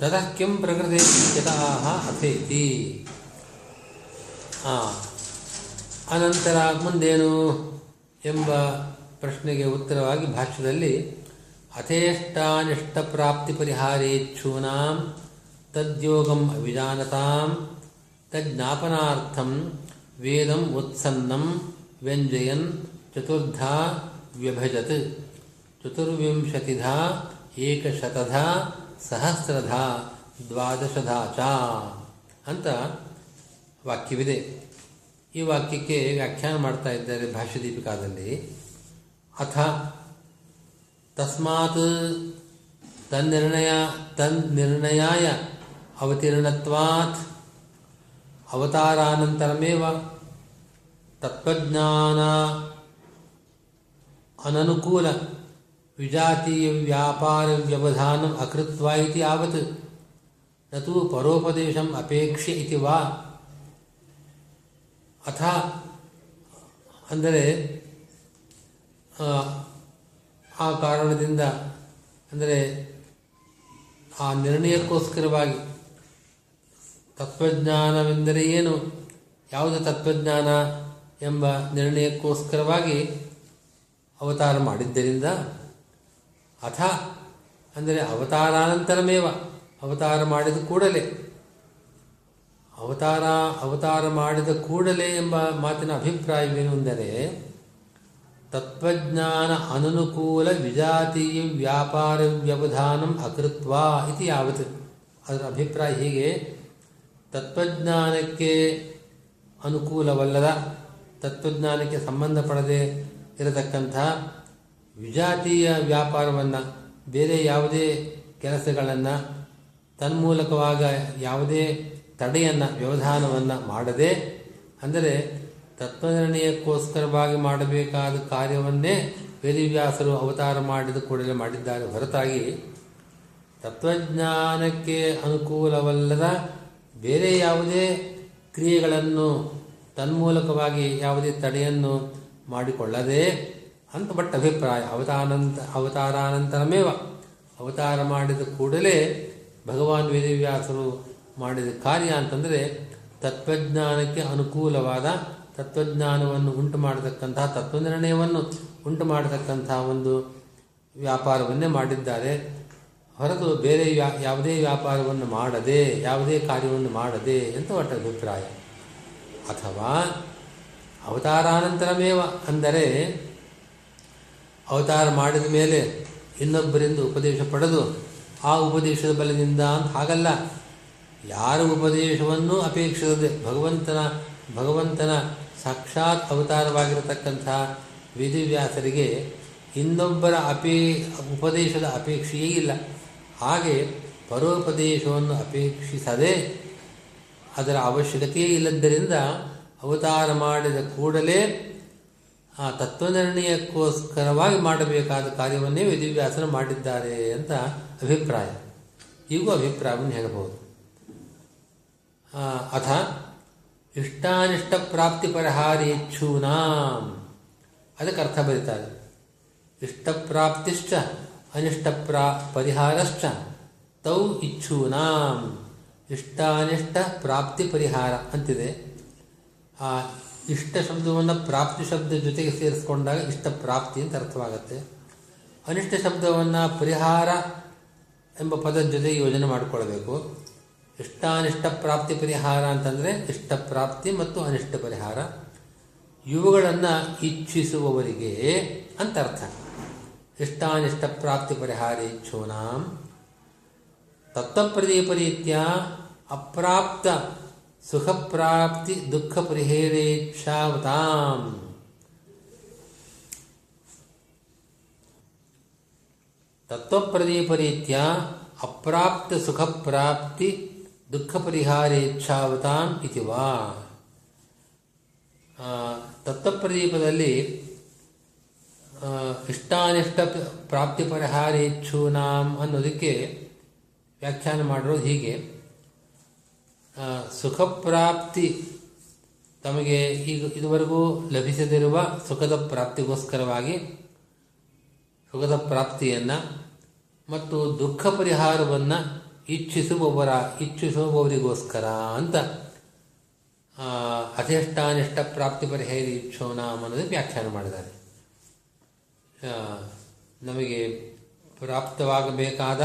ತತಃ ಕಿಂ ಪ್ರಕೃತಿ ಯತಃ ಅಥೇತಿ ಆ, ಅನಂತರ ಮುಂದೇನು ಎಂಬ ಪ್ರಶ್ನೆಗೆ ಉತ್ತರವಾಗಿ ಭಾಷ್ಯದಲ್ಲಿ ಅಥೇಷ್ಟಾನಿಷ್ಟ ಪ್ರಾಪ್ತಿ ಪರಿಹಾರೇಚ್ಛೂನಾಂ ತದ್ಯೋಗಂ ಅವಿಜಾನತಾಂ ತಜ್ಞಾಪನಾರ್ಥಂ ವೇದಂ ಉತ್ಸನ್ನಂ ವ್ಯಂಜಯನ್ ಚತುರ್ಧಾ ವ್ಯಭಜತ್ ಚತುರ್ವಿಂಶತಿಧಾ ಏಕಶತಧಾ ಸಹಸ್ರಧಾ ದ್ವಾದಶಧ ಚ ಅಂತ ವಾಕ್ಯವಿದೆ. ಈ ವಾಕ್ಯಕ್ಕೆ ವ್ಯಾಖ್ಯಾನ ಮಾಡ್ತಾ ಇದ್ದಾರೆ ಭಾಷ್ಯದೀಪಿಕಾದಲ್ಲಿ. ಅಥ ತಸ್ಮಾತ್ ತನ್ನಿರ್ಣಯ ತನ್ನಿರ್ಣಯಾಯ ಅವತೀರ್ಣತ್ವಾತ್ ಅವತಾರಾನಂತರಮೇವ ತತ್ವಜ್ಞಾನ ಅನನುಕೂಲ ವಿಜಾತೀಯ ವ್ಯಾಪಾರ ವ್ಯವಧಾನಂ ಅಕೃತ್ವ ಇತಿ ನತು ಪರೋಪದೇಶಂ ಅಪೇಕ್ಷೆ ಇತಿ ವಾ ಅಥ ಅಂದರೆ ಆ ಕಾರಣದಿಂದ ಅಂದರೆ ಆ ನಿರ್ಣಯಕ್ಕೋಸ್ಕರವಾಗಿ ತತ್ವಜ್ಞಾನವೆಂದರೆ ಏನು? ಯಾವುದು ತತ್ವಜ್ಞಾನ ಎಂಬ ನಿರ್ಣಯಕ್ಕೋಸ್ಕರವಾಗಿ ಅವತಾರ ಮಾಡಿದ್ದರಿಂದ ಅಥ ಅಂದರೆ ಅವತಾರಾನಂತರಮೇವ, ಅವತಾರ ಮಾಡಿದ ಕೂಡಲೇ. ಅವತಾರ ಅವತಾರ ಮಾಡಿದ ಕೂಡಲೇ ಎಂಬ ಮಾತಿನ ಅಭಿಪ್ರಾಯವೇನು ಅಂದರೆ, ತತ್ವಜ್ಞಾನ ಅನನುಕೂಲ ವಿಜಾತೀಯ ವ್ಯಾಪಾರ ವ್ಯವಧಾನಂ ಅಕೃತ್ವ ಇತಿ ಯಾವತ್ತು ಅದರ ಅಭಿಪ್ರಾಯ ಹೀಗೆ, ತತ್ವಜ್ಞಾನಕ್ಕೆ ಅನುಕೂಲವಲ್ಲದ, ತತ್ವಜ್ಞಾನಕ್ಕೆ ಸಂಬಂಧಪಡದೆ ಇರತಕ್ಕಂಥ ವಿಜಾತೀಯ ವ್ಯಾಪಾರವನ್ನು, ಬೇರೆ ಯಾವುದೇ ಕೆಲಸಗಳನ್ನು ತನ್ಮೂಲಕವಾಗ ಯಾವುದೇ ತಡೆಯನ್ನು, ವ್ಯವಧಾನವನ್ನು ಮಾಡದೆ, ಅಂದರೆ ತತ್ವನಿರ್ಣಯಕ್ಕೋಸ್ಕರವಾಗಿ ಮಾಡಬೇಕಾದ ಕಾರ್ಯವನ್ನೇ ವೇದಿವ್ಯಾಸರು ಅವತಾರ ಮಾಡಿದ ಕೂಡಲೇ ಮಾಡಿದ್ದಾರೆ. ಹೊರತಾಗಿ ತತ್ವಜ್ಞಾನಕ್ಕೆ ಅನುಕೂಲವಲ್ಲದ ಬೇರೆ ಯಾವುದೇ ಕ್ರಿಯೆಗಳನ್ನು ತನ್ಮೂಲಕವಾಗಿ ಯಾವುದೇ ತಡೆಯನ್ನು ಮಾಡಿಕೊಳ್ಳದೆ ಅಂತ ಬಟ್ ಅಭಿಪ್ರಾಯ ಅವತಾನಂತ, ಅವತಾರಾನಂತರಮೇವ. ಅವತಾರ ಮಾಡಿದ ಕೂಡಲೇ ಭಗವಾನ್ ವೇದವ್ಯಾಸರು ಮಾಡಿದ ಕಾರ್ಯ ಅಂತಂದರೆ ತತ್ವಜ್ಞಾನಕ್ಕೆ ಅನುಕೂಲವಾದ ತತ್ವಜ್ಞಾನವನ್ನು ಉಂಟು ಮಾಡತಕ್ಕಂತಹ ತತ್ವನಿರ್ಣಯವನ್ನು ಉಂಟು ಮಾಡತಕ್ಕಂತಹ ಒಂದು ವ್ಯಾಪಾರವನ್ನೇ ಮಾಡಿದ್ದಾರೆ. ಹೊರತು ಬೇರೆ ಯಾವುದೇ ವ್ಯಾಪಾರವನ್ನು ಮಾಡದೆ, ಯಾವುದೇ ಕಾರ್ಯವನ್ನು ಮಾಡದೆ ಅಂತ ಒಟ್ಟ ಅಭಿಪ್ರಾಯ. ಅಥವಾ ಅವತಾರಾನಂತರಮೇವ ಅಂದರೆ ಅವತಾರ ಮಾಡಿದ ಮೇಲೆ ಇನ್ನೊಬ್ಬರಿಂದ ಉಪದೇಶ ಪಡೆದು ಆ ಉಪದೇಶದ ಬಲದಿಂದ ಅಂತ ಹಾಗಲ್ಲ. ಯಾರ ಉಪದೇಶವನ್ನು ಅಪೇಕ್ಷಿಸದೆ ಭಗವಂತನ ಭಗವಂತನ ಸಾಕ್ಷಾತ್ ಅವತಾರವಾಗಿರತಕ್ಕಂಥ ವೇದವ್ಯಾಸರಿಗೆ ಇನ್ನೊಬ್ಬರ ಅಪೇ, ಉಪದೇಶದ ಅಪೇಕ್ಷೆಯೇ ಇಲ್ಲ. ಹಾಗೆ ಪರೋಪದೇಶವನ್ನು ಅಪೇಕ್ಷಿಸದೆ ಅದರ ಅವಶ್ಯಕತೆಯೇ ಇಲ್ಲದ್ದರಿಂದ ಅವತಾರ ಮಾಡಿದ ಕೂಡಲೇ ಆ ತತ್ವನಿರ್ಣಯಕ್ಕೋಸ್ಕರವಾಗಿ ಮಾಡಬೇಕಾದ ಕಾರ್ಯವನ್ನೇ ವೇದವ್ಯಾಸರು ಮಾಡಿದ್ದಾರೆ ಅಂತ ಅಭಿಪ್ರಾಯ. ಈಗೂ ಅಭಿಪ್ರಾಯವನ್ನು ಹೇಳಬಹುದು. ಅಥ, ಇಷ್ಟಾನಿಷ್ಟ ಪ್ರಾಪ್ತಿ ಪರಿಹಾರೇಚ್ಛೂನಾಂ. ಅದಕ್ಕೆ ಅರ್ಥ ಬರೀತಾರೆ. ಇಷ್ಟಪ್ರಾಪ್ತಿಶ್ಚ ಅನಿಷ್ಟ ಪ್ರಾ ಪರಿಹಾರಶ್ಚ, ತೌ ಇಚ್ಛೂನಾಂ. ಇಷ್ಟಾನಿಷ್ಟ ಪ್ರಾಪ್ತಿ ಪರಿಹಾರ ಅಂತಿದೆ. ಆ ಇಷ್ಟ ಶಬ್ದವನ್ನು ಪ್ರಾಪ್ತಿ ಶಬ್ದ ಜೊತೆಗೆ ಸೇರಿಸ್ಕೊಂಡಾಗ ಇಷ್ಟ ಪ್ರಾಪ್ತಿ ಅಂತ ಅರ್ಥವಾಗುತ್ತೆ. ಅನಿಷ್ಟ ಶಬ್ದವನ್ನು ಪರಿಹಾರ ಎಂಬ ಪದದ ಜೊತೆ ಯೋಜನೆ ಮಾಡಿಕೊಳ್ಬೇಕು. ಇಷ್ಟಾನಿಷ್ಟ ಪ್ರಾಪ್ತಿ ಪರಿಹಾರ ಅಂತಂದರೆ ಇಷ್ಟ ಪ್ರಾಪ್ತಿ ಮತ್ತು ಅನಿಷ್ಟ ಪರಿಹಾರ. ಇವುಗಳನ್ನು ಇಚ್ಛಿಸುವವರಿಗೆ ಅಂತ ಅರ್ಥ. ಇಷ್ಟಾನಿಷ್ಟ ಪ್ರಾಪ್ತಿ ಪರಿಹಾರ ಇಚ್ಛೂನಾಂ. ತತ್ವಪ್ರದೀಪರೀತ್ಯ ಅಪ್ರಾಪ್ತ ಸುಖಪ್ರಾಪ್ತಿ ದುಃಖ ಪರಿಹೇರೇಕ್ಷಾವತಾಂ. ತತ್ವಪ್ರದೀಪರೀತ್ಯ ಅಪ್ರಾಪ್ತ ಸುಖಪ್ರಾಪ್ತಿ ದುಃಖ ಪರಿಹಾರೇಚ್ಛಾವತಾಂ ಇತಿ ವಾ. ತತ್ವಪ್ರದೀಪದಲ್ಲಿ ಇಷ್ಟಾನಿಷ್ಟ ಪ್ರಾಪ್ತಿ ಪರಿಹಾರೇಚ್ಛೂನಾಂ ಅನ್ನೋದಕ್ಕೆ ವ್ಯಾಖ್ಯಾನ ಮಾಡಿರೋದು ಹೀಗೆ. ಆ, ಸುಖಪ್ರಾಪ್ತಿ ತಮಗೆ ಈಗ ಇದುವರೆಗೂ ಲಭಿಸದಿರುವ ಸುಖದ ಪ್ರಾಪ್ತಿಗೋಸ್ಕರವಾಗಿ ಸುಖದ ಪ್ರಾಪ್ತಿಯನ್ನು ಮತ್ತು ದುಃಖ ಪರಿಹಾರವನ್ನು ಇಚ್ಛಿಸುವವರ ಇಚ್ಛಿಸುವವರಿಗೋಸ್ಕರ ಅಂತ ಆ, ಅಧಿಷ್ಠಾನಿಷ್ಠ ಪ್ರಾಪ್ತಿ ಪರಿಹಾರ ಇಚ್ಛೋಣ ಅನ್ನೋದು ವ್ಯಾಖ್ಯಾನ ಮಾಡಿದ್ದಾರೆ. ನಮಗೆ ಪ್ರಾಪ್ತವಾಗಬೇಕಾದ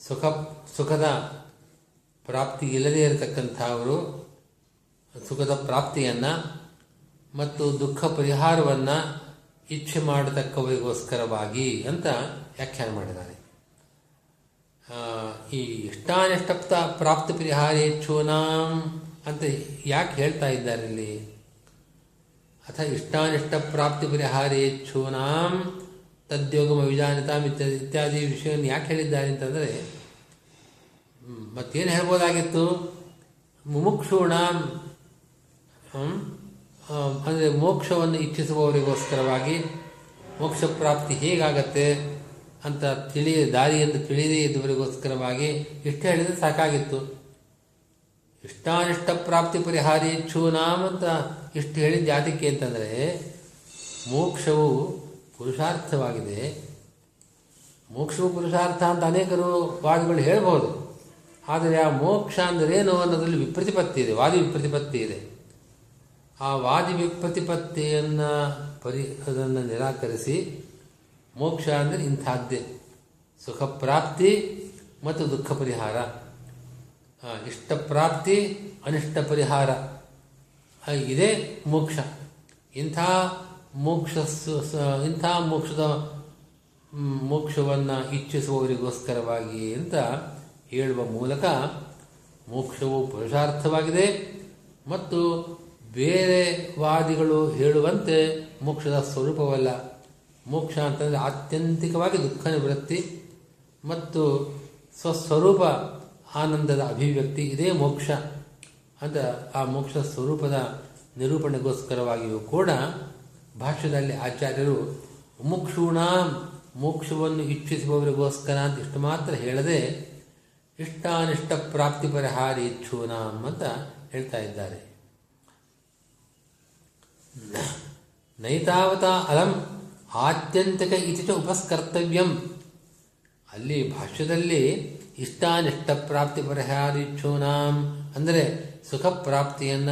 ಸುಖ ಸುಖದ ಪ್ರಾಪ್ತಿ ಇಲ್ಲದೇ ಇರತಕ್ಕಂಥವರು ಸುಖದ ಪ್ರಾಪ್ತಿಯನ್ನು ಮತ್ತು ದುಃಖ ಪರಿಹಾರವನ್ನು ಇಚ್ಛೆ ಮಾಡತಕ್ಕವರಿಗೋಸ್ಕರವಾಗಿ ಅಂತ ವ್ಯಾಖ್ಯಾನ ಮಾಡಿದ್ದಾರೆ. ಈ ಇಷ್ಟಾನಿಷ್ಟಪ್ತ ಪ್ರಾಪ್ತಿ ಪರಿಹಾರೇಚ್ಛೂನಾಂ ಅಂತ ಯಾಕೆ ಹೇಳ್ತಾ ಇದ್ದಾರೆ ಇಲ್ಲಿ? ಅಥ ಇಷ್ಟಾನಿಷ್ಟ ಪ್ರಾಪ್ತಿ ಪರಿಹಾರೇಚ್ಛೂನಾಂ ತದ್ಯೋಗಮ ವಿಜಾನಿತಾಂ ಇತ್ಯಾದಿ ಇತ್ಯಾದಿ ವಿಷಯವನ್ನು ಯಾಕೆ ಹೇಳಿದ್ದಾರೆ ಅಂತಂದರೆ ಮತ್ತೇನು ಹೇಳ್ಬೋದಾಗಿತ್ತು? ಮುಮುಕ್ಷೂಣ ಅಂದರೆ ಮೋಕ್ಷವನ್ನು ಇಚ್ಛಿಸುವವರಿಗೋಸ್ಕರವಾಗಿ ಮೋಕ್ಷ ಪ್ರಾಪ್ತಿ ಹೇಗಾಗತ್ತೆ ಅಂತ ತಿಳಿ, ದಾರಿಯನ್ನು ತಿಳಿದೇ ಇದ್ದವರಿಗೋಸ್ಕರವಾಗಿ ಇಷ್ಟು ಹೇಳಿದರೆ ಸಾಕಾಗಿತ್ತು. ಇಷ್ಟಾನಿಷ್ಟ ಪ್ರಾಪ್ತಿ ಪರಿಹಾರಿ ಇಚ್ಛೂನಾಮ್ ಅಂತ ಇಷ್ಟು ಹೇಳಿದ ಯಾತಕ್ಕೆ ಅಂತಂದರೆ, ಮೋಕ್ಷವು ಪುರುಷಾರ್ಥವಾಗಿದೆ. ಮೋಕ್ಷವು ಪುರುಷಾರ್ಥ ಅಂತ ಅನೇಕರು ವಾದಗಳು ಹೇಳ್ಬೋದು. ಆದರೆ ಆ ಮೋಕ್ಷ ಅಂದರೇನು ಅನ್ನೋದ್ರಲ್ಲಿ ವಿಪ್ರತಿಪತ್ತಿ ಇದೆ, ವಾದಿ ವಿಪ್ರತಿಪತ್ತಿ ಇದೆ. ಆ ವಾದಿ ವಿಪ್ರತಿಪತ್ತಿಯನ್ನು ಪರಿ, ಅದನ್ನು ನಿರಾಕರಿಸಿ ಮೋಕ್ಷ ಅಂದರೆ ಇಂಥದ್ದೇ. ಸುಖ ಪ್ರಾಪ್ತಿ ಮತ್ತು ದುಃಖ ಪರಿಹಾರ. ಇಷ್ಟ ಪ್ರಾಪ್ತಿ, ಅನಿಷ್ಟ ಪರಿಹಾರ. ಇದೆ ಮೋಕ್ಷ. ಇಂಥ ಮೋಕ್ಷ ಇಂಥ ಮೋಕ್ಷದ ಮೋಕ್ಷವನ್ನು ಇಚ್ಛಿಸುವವರಿಗೋಸ್ಕರವಾಗಿ ಅಂತ ಹೇಳುವ ಮೂಲಕ ಮೋಕ್ಷವು ಪುರುಷಾರ್ಥವಾಗಿದೆ ಮತ್ತು ಬೇರೆ ವಾದಿಗಳು ಹೇಳುವಂತೆ ಮೋಕ್ಷದ ಸ್ವರೂಪವಲ್ಲ. ಮೋಕ್ಷ ಅಂತಂದರೆ ಆತ್ಯಂತಿಕವಾಗಿ ದುಃಖ ನಿವೃತ್ತಿ ಮತ್ತು ಸ್ವಸ್ವರೂಪ ಆನಂದದ ಅಭಿವ್ಯಕ್ತಿ ಇದೇ ಮೋಕ್ಷ. ಅಂತ ಆ ಮೋಕ್ಷ ಸ್ವರೂಪದ ನಿರೂಪಣೆಗೋಸ್ಕರವಾಗಿಯೂ ಕೂಡ ಭಾಷ್ಯದಲ್ಲಿ ಆಚಾರ್ಯರು ಮುಕ್ಷೂಣ ಮೋಕ್ಷವನ್ನು ಇಚ್ಛಿಸುವವರಿಗೋಸ್ಕರ ಅಂತ ಇಷ್ಟು ಮಾತ್ರ ಹೇಳದೆ ಇಷ್ಟಾನಿಷ್ಟ ಪ್ರಾಪ್ತಿ ಪರಿಹಾರಿ ಇಚ್ಛೂನಾಂ ಅಂತ ಹೇಳ್ತಾ ಇದ್ದಾರೆ. ನೈತಾವತ ಅಲಂ ಆತ್ಯಂತಿಕ ಇತಿಚ ಉಪಸ್ಕರ್ತವ್ಯಂ. ಅಲ್ಲಿ ಭಾಷ್ಯದಲ್ಲಿ ಇಷ್ಟಾನಿಷ್ಟ ಪ್ರಾಪ್ತಿ ಪರಿಹಾರಿಚ್ಛೂನಾಂ ಅಂದರೆ ಸುಖ ಪ್ರಾಪ್ತಿಯನ್ನ,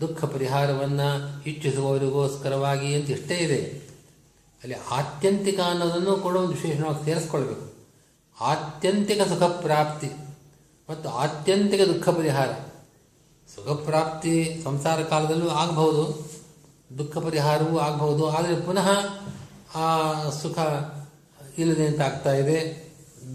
ದುಃಖ ಪರಿಹಾರವನ್ನ ಇಚ್ಛಿಸುವವರಿಗೋಸ್ಕರವಾಗಿ ಅಂತ ಇಷ್ಟೇ ಇದೆ. ಅಲ್ಲಿ ಆತ್ಯಂತಿಕ ಅನ್ನೋದನ್ನು ಕೂಡ ಒಂದು ವಿಶೇಷವಾಗಿ ಸೇರಿಸ್ಕೊಳ್ಬೇಕು. ಆತ್ಯಂತಿಕ ಸುಖ ಪ್ರಾಪ್ತಿ ಮತ್ತು ಆತ್ಯಂತಿಕ ದುಃಖ ಪರಿಹಾರ. ಸುಖಪ್ರಾಪ್ತಿ ಸಂಸಾರ ಕಾಲದಲ್ಲೂ ಆಗಬಹುದು, ದುಃಖ ಪರಿಹಾರವೂ ಆಗಬಹುದು, ಆದರೆ ಪುನಃ ಆ ಸುಖ ಇಲ್ಲದೆ ಆಗ್ತಾ ಇದೆ,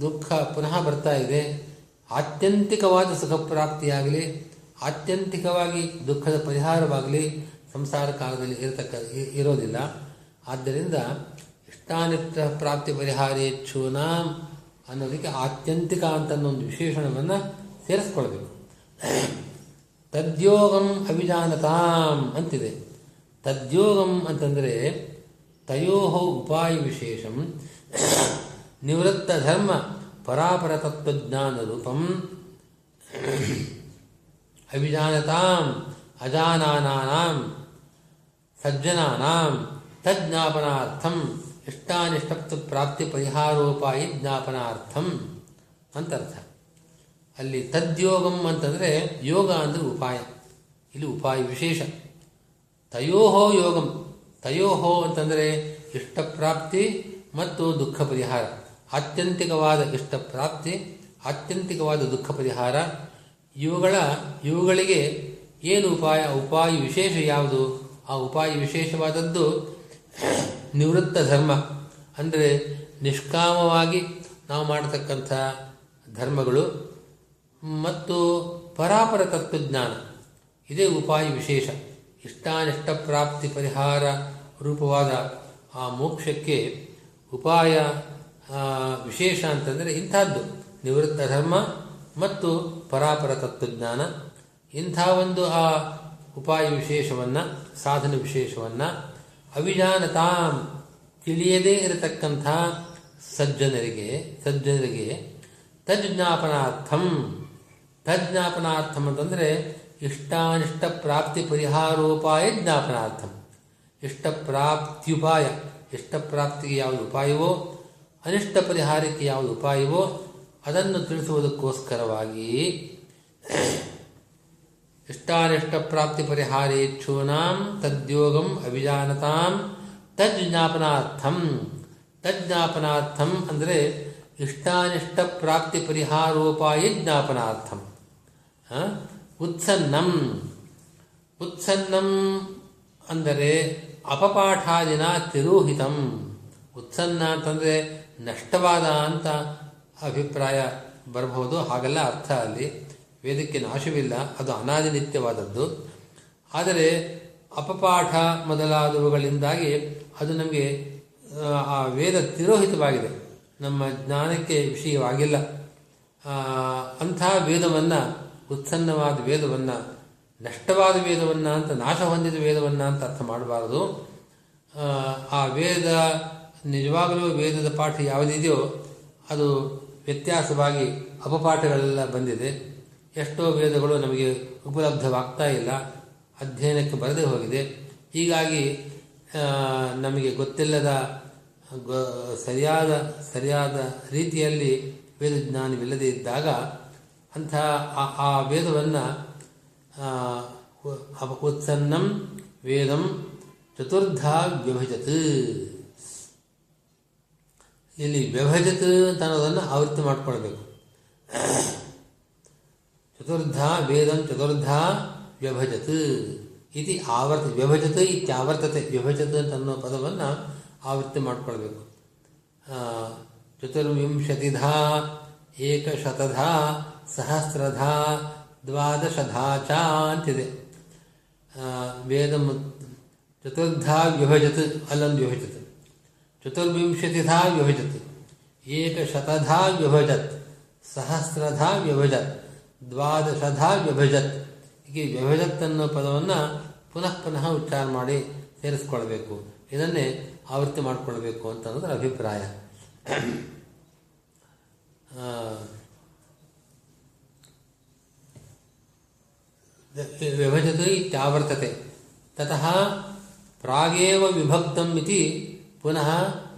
ದುಃಖ ಪುನಃ ಬರ್ತಾ ಇದೆ. ಆತ್ಯಂತಿಕವಾದ ಸುಖಪ್ರಾಪ್ತಿಯಾಗಲಿ, ಆತ್ಯಂತಿಕವಾಗಿ ದುಃಖದ ಪರಿಹಾರವಾಗಲಿ ಸಂಸಾರ ಕಾಲದಲ್ಲಿ ಇರತಕ್ಕ ಇರೋದಿಲ್ಲ. ಆದ್ದರಿಂದ ಇಷ್ಟಾನಿಷ್ಟ ಪ್ರಾಪ್ತಿ ಪರಿಹಾರೇಚ್ಛೂನಾಂ ಅನ್ನೋದಕ್ಕೆ ಆತ್ಯಂತಿಕ ಒಂದು ವಿಶೇಷಣವನ್ನು ಸೇರಿಸ್ಕೊಳ್ಬೇಕು. ತದ್ಯೋಗಂ ಅಭಿಜಾನತಾಂ ಅಂತಿದೆ. ತದ್ಯೋಗಂ ಅಂತಂದರೆ ತಯೋ ಉಪಾಯ ವಿಶೇಷಂ, ನಿವೃತ್ತ ಧರ್ಮ ಪರಾಪರ ತತ್ವಜ್ಞಾನ ರೂಪಂ ಅಭಿಜಾನತಾಂ ಅಜಾನಾನಾಂ ಸಜ್ಜನಾನಾಂ, ತಜ್ಞಾಪನಾರ್ಥಂ. ಇಷ್ಟಾನಿಷ್ಟ ಪ್ರಾಪ್ತಿ ಪರಿಹಾರೋಪಾಯಿ ಜ್ಞಾಪನಾರ್ಥಂ ಅಂತರ್ಥ. ಅಲ್ಲಿ ತದ್ಯೋಗಂ ಅಂತಂದರೆ ಯೋಗ ಅಂದರೆ ಉಪಾಯ. ಇಲ್ಲಿ ಉಪಾಯ ವಿಶೇಷ. ತಯೋಹೋ ಯೋಗಂ. ತಯೋಹೋ ಅಂತಂದರೆ ಇಷ್ಟಪ್ರಾಪ್ತಿ ಮತ್ತು ದುಃಖ ಪರಿಹಾರ. ಆತ್ಯಂತಿಕವಾದ ಇಷ್ಟಪ್ರಾಪ್ತಿ, ಆತ್ಯಂತಿಕವಾದ ದುಃಖ ಪರಿಹಾರ. ಇವುಗಳ, ಇವುಗಳಿಗೆ ಏನು ಉಪಾಯ? ಉಪಾಯ ವಿಶೇಷ ಯಾವುದು? ಆ ಉಪಾಯ ವಿಶೇಷವಾದದ್ದು ನಿವೃತ್ತ ಧರ್ಮ ಅಂದರೆ ನಿಷ್ಕಾಮವಾಗಿ ನಾವು ಮಾಡತಕ್ಕಂಥ ಧರ್ಮಗಳು ಮತ್ತು ಪರಾಪರ ತತ್ವಜ್ಞಾನ. ಇದೇ ಉಪಾಯ ವಿಶೇಷ. ಇಷ್ಟಾನಿಷ್ಟ ಪ್ರಾಪ್ತಿ ಪರಿಹಾರ ರೂಪವಾದ ಆ ಮೋಕ್ಷಕ್ಕೆ ಉಪಾಯ ವಿಶೇಷ ಅಂತಂದರೆ ಇಂಥದ್ದು. ನಿವೃತ್ತ ಧರ್ಮ ಮತ್ತು ಪರಾಪರ ತತ್ವಜ್ಞಾನ. ಇಂಥ ಒಂದು ಆ ಉಪಾಯ ವಿಶೇಷವನ್ನು, ಸಾಧನ ವಿಶೇಷವನ್ನು ಅವಿಜಾನತಾಂ ತಿಳಿಯದೇ ಇರತಕ್ಕಂಥ ಸಜ್ಜನರಿಗೆ ಸಜ್ಜನರಿಗೆ ತಜ್ಞಾಪನಾರ್ಥಂ. ತಜ್ಞಾಪನಾರ್ಥಂ ಅಂತಂದರೆ ಇಷ್ಟಾನಿಷ್ಟ ಪ್ರಾಪ್ತಿ ಪರಿಹಾರೋಪಾಯ ಜ್ಞಾಪನಾರ್ಥಂ. ಇಷ್ಟ ಪ್ರಾಪ್ತ್ಯುಪಾಯ ಇಷ್ಟ ಪ್ರಾಪ್ತಿಗೆ ಯಾವುದು ಉಪಾಯವೋ, ಅನಿಷ್ಟ ಪರಿಹಾರಕ್ಕೆ ಯಾವುದು ಉಪಾಯವೋ, ಅದನ್ನು ತಿಳಿಸುವುದಕ್ಕೋಸ್ಕರವಾಗಿ ಇಷ್ಟಾನಿಷ್ಟ ಪ್ರಾಪ್ತಿ ಪರಿಹಾರೇಚ್ಛೂನಾಂ ತದ್ಯೋಗಂ ಅಭಿಜಾನತಾಂ ತಜ್ಞಾಪನಾರ್ಥಂ. ತಜ್ಞಾಪನಾರ್ಥಂ ಅಂದರೆ ಇಷ್ಟಾನಿಷ್ಟ ಪ್ರಾಪ್ತಿ ಪರಿಹಾರೋಪಾಯ ಜ್ಞಾಪನಾರ್ಥಂ ಉತ್ಸನ್ನಂ. ಉತ್ಸನ್ನಂ ಅಂದರೆ ಅಪಪಾಠಾದಿನ ತಿರೋಹಿತಂ. ಉತ್ಸನ್ನ ಅಂತಂದರೆ ನಷ್ಟವಾದ ಅಂತ ಅಭಿಪ್ರಾಯ ಬರಬಹುದು, ಹಾಗೆಲ್ಲ ಅರ್ಥ ಅಲ್ಲಿ. ವೇದಕ್ಕೆ ನಾಶವಿಲ್ಲ ಅದು ಅನಾದಿನಿತ್ಯವಾದದ್ದು ಆದರೆ ಅಪಪಾಠ ಮೊದಲಾದವುಗಳಿಂದಾಗಿ ಅದು ನಮಗೆ ಆ ವೇದ ತಿರೋಹಿತವಾಗಿದೆ. ನಮ್ಮ ಜ್ಞಾನಕ್ಕೆ ವಿಷಯವಾಗಿಲ್ಲ. ಅಂಥ ವೇದವನ್ನು ಉತ್ಸನ್ನವಾದ ವೇದವನ್ನು ನಷ್ಟವಾದ ವೇದವನ್ನು ಅಂತ ನಾಶ ಹೊಂದಿದ ವೇದವನ್ನು ಅಂತ ಅರ್ಥ ಮಾಡಬಾರದು. ಆ, ವೇದ ನಿಜವಾಗಲೂ ವೇದದ ಪಾಠ ಯಾವುದಿದೆಯೋ ಅದು ವ್ಯತ್ಯಾಸವಾಗಿ ಅಪಪಾಠಗಳೆಲ್ಲ ಬಂದಿದೆ. ಎಷ್ಟೋ ವೇದಗಳು ನಮಗೆ ಉಪಲಬ್ಧವಾಗ್ತಾ ಇಲ್ಲ. ಅಧ್ಯಯನಕ್ಕೆ ಬರದೇ ಹೋಗಿದೆ. ಹೀಗಾಗಿ ನಮಗೆ ಗೊತ್ತಿಲ್ಲದ ಸರಿಯಾದ ಸರಿಯಾದ ರೀತಿಯಲ್ಲಿ ವೇದಜ್ಞಾನವಿಲ್ಲದೆ ಇದ್ದಾಗ, ಅಂಥ ಆ- ಆ ವೇದವನ್ನು ಉತ್ಸನ್ನಂ ವೇದಂ ಚತುರ್ಧ ವ್ಯಭಜತ್. ಇಲ್ಲಿ ವ್ಯಭಜತ್ ಅಂತ ಅನ್ನೋದನ್ನು ಆವೃತ್ತಿ ಮಾಡಿಕೊಳ್ಬೇಕು. ಚತುರ್ಧ ವೇದಂ ಚತುರ್ಧ ವ್ಯಭಜತ್ ಇತಿ ಆವರ್ತ ವ್ಯಭಜತ್ ಇತ್ಯಾವರ್ತತೆ ವ್ಯಭಜತ್ ಅಂತ ಅನ್ನೋ ಪದವನ್ನು ಆವೃತ್ತಿ ಮಾಡಿಕೊಳ್ಬೇಕು. ಚತುರ್ವಿಂಶತಿಧಾ ಏಕಶತಧಾ ಸಹಸ್ರಧಾ ದ್ವಾದಶಧಾ ಚ ಅಂತಿದೆ. ಆ, ವೇದ ಮು- ಚತುರ್ಧಾ ವಿಭಜತ್ ಅಲ್ಲೊಂದು ವಿಭಜತ್ ಚತುರ್ವಿಂಶತಿಧಾ ವಿಭಜತ್ ಏಕಶತಧಾ ವಿಭಜತ್ ಸಹಸ್ರಧಾ ವಿಭಜತ್ ದ್ವಾದಶಧಾ ವ್ಯಭಜತ್ ಹೀಗೆ ವ್ಯಭಜತ್ ಅನ್ನೋ ಪದವನ್ನು ಪುನಃ ಪುನಃ ಉಚ್ಚಾರ ಮಾಡಿ ಸೇರಿಸ್ಕೊಳ್ಬೇಕು. ಇದನ್ನೇ ಆವೃತ್ತಿ ಮಾಡಿಕೊಳ್ಬೇಕು ಅಂತ ಅನ್ನೋದ್ರ ಅಭಿಪ್ರಾಯ. ಆ, ವಿಭಜತೆ ಇತ್ಯಾವರ್ತತೆ ತತಃ ಪ್ರಾಗೇವ ವಿಭಕ್ತಂ ಇತಿ ಪುನಃ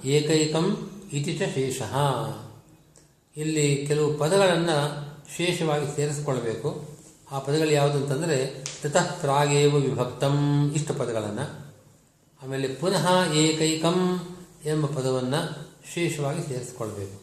ಏಕೈಕಂ ಇತಿ ಚ ಶೇಷ. ಇಲ್ಲಿ ಕೆಲವು ಪದಗಳನ್ನು ಶೇಷವಾಗಿ ಸೇರಿಸಿಕೊಳ್ಳಬೇಕು ಆ ಪದಗಳು ಯಾವುದು ಅಂತಂದರೆ ತತಃ ಪ್ರಾಗೇವ ವಿಭಕ್ತಂ ಇಷ್ಟು ಪದಗಳನ್ನು. ಆಮೇಲೆ ಪುನಃ ಏಕೈಕಂ ಎಂಬ ಪದವನ್ನು ಶೇಷವಾಗಿ ಸೇರಿಸಿಕೊಳ್ಬೇಕು.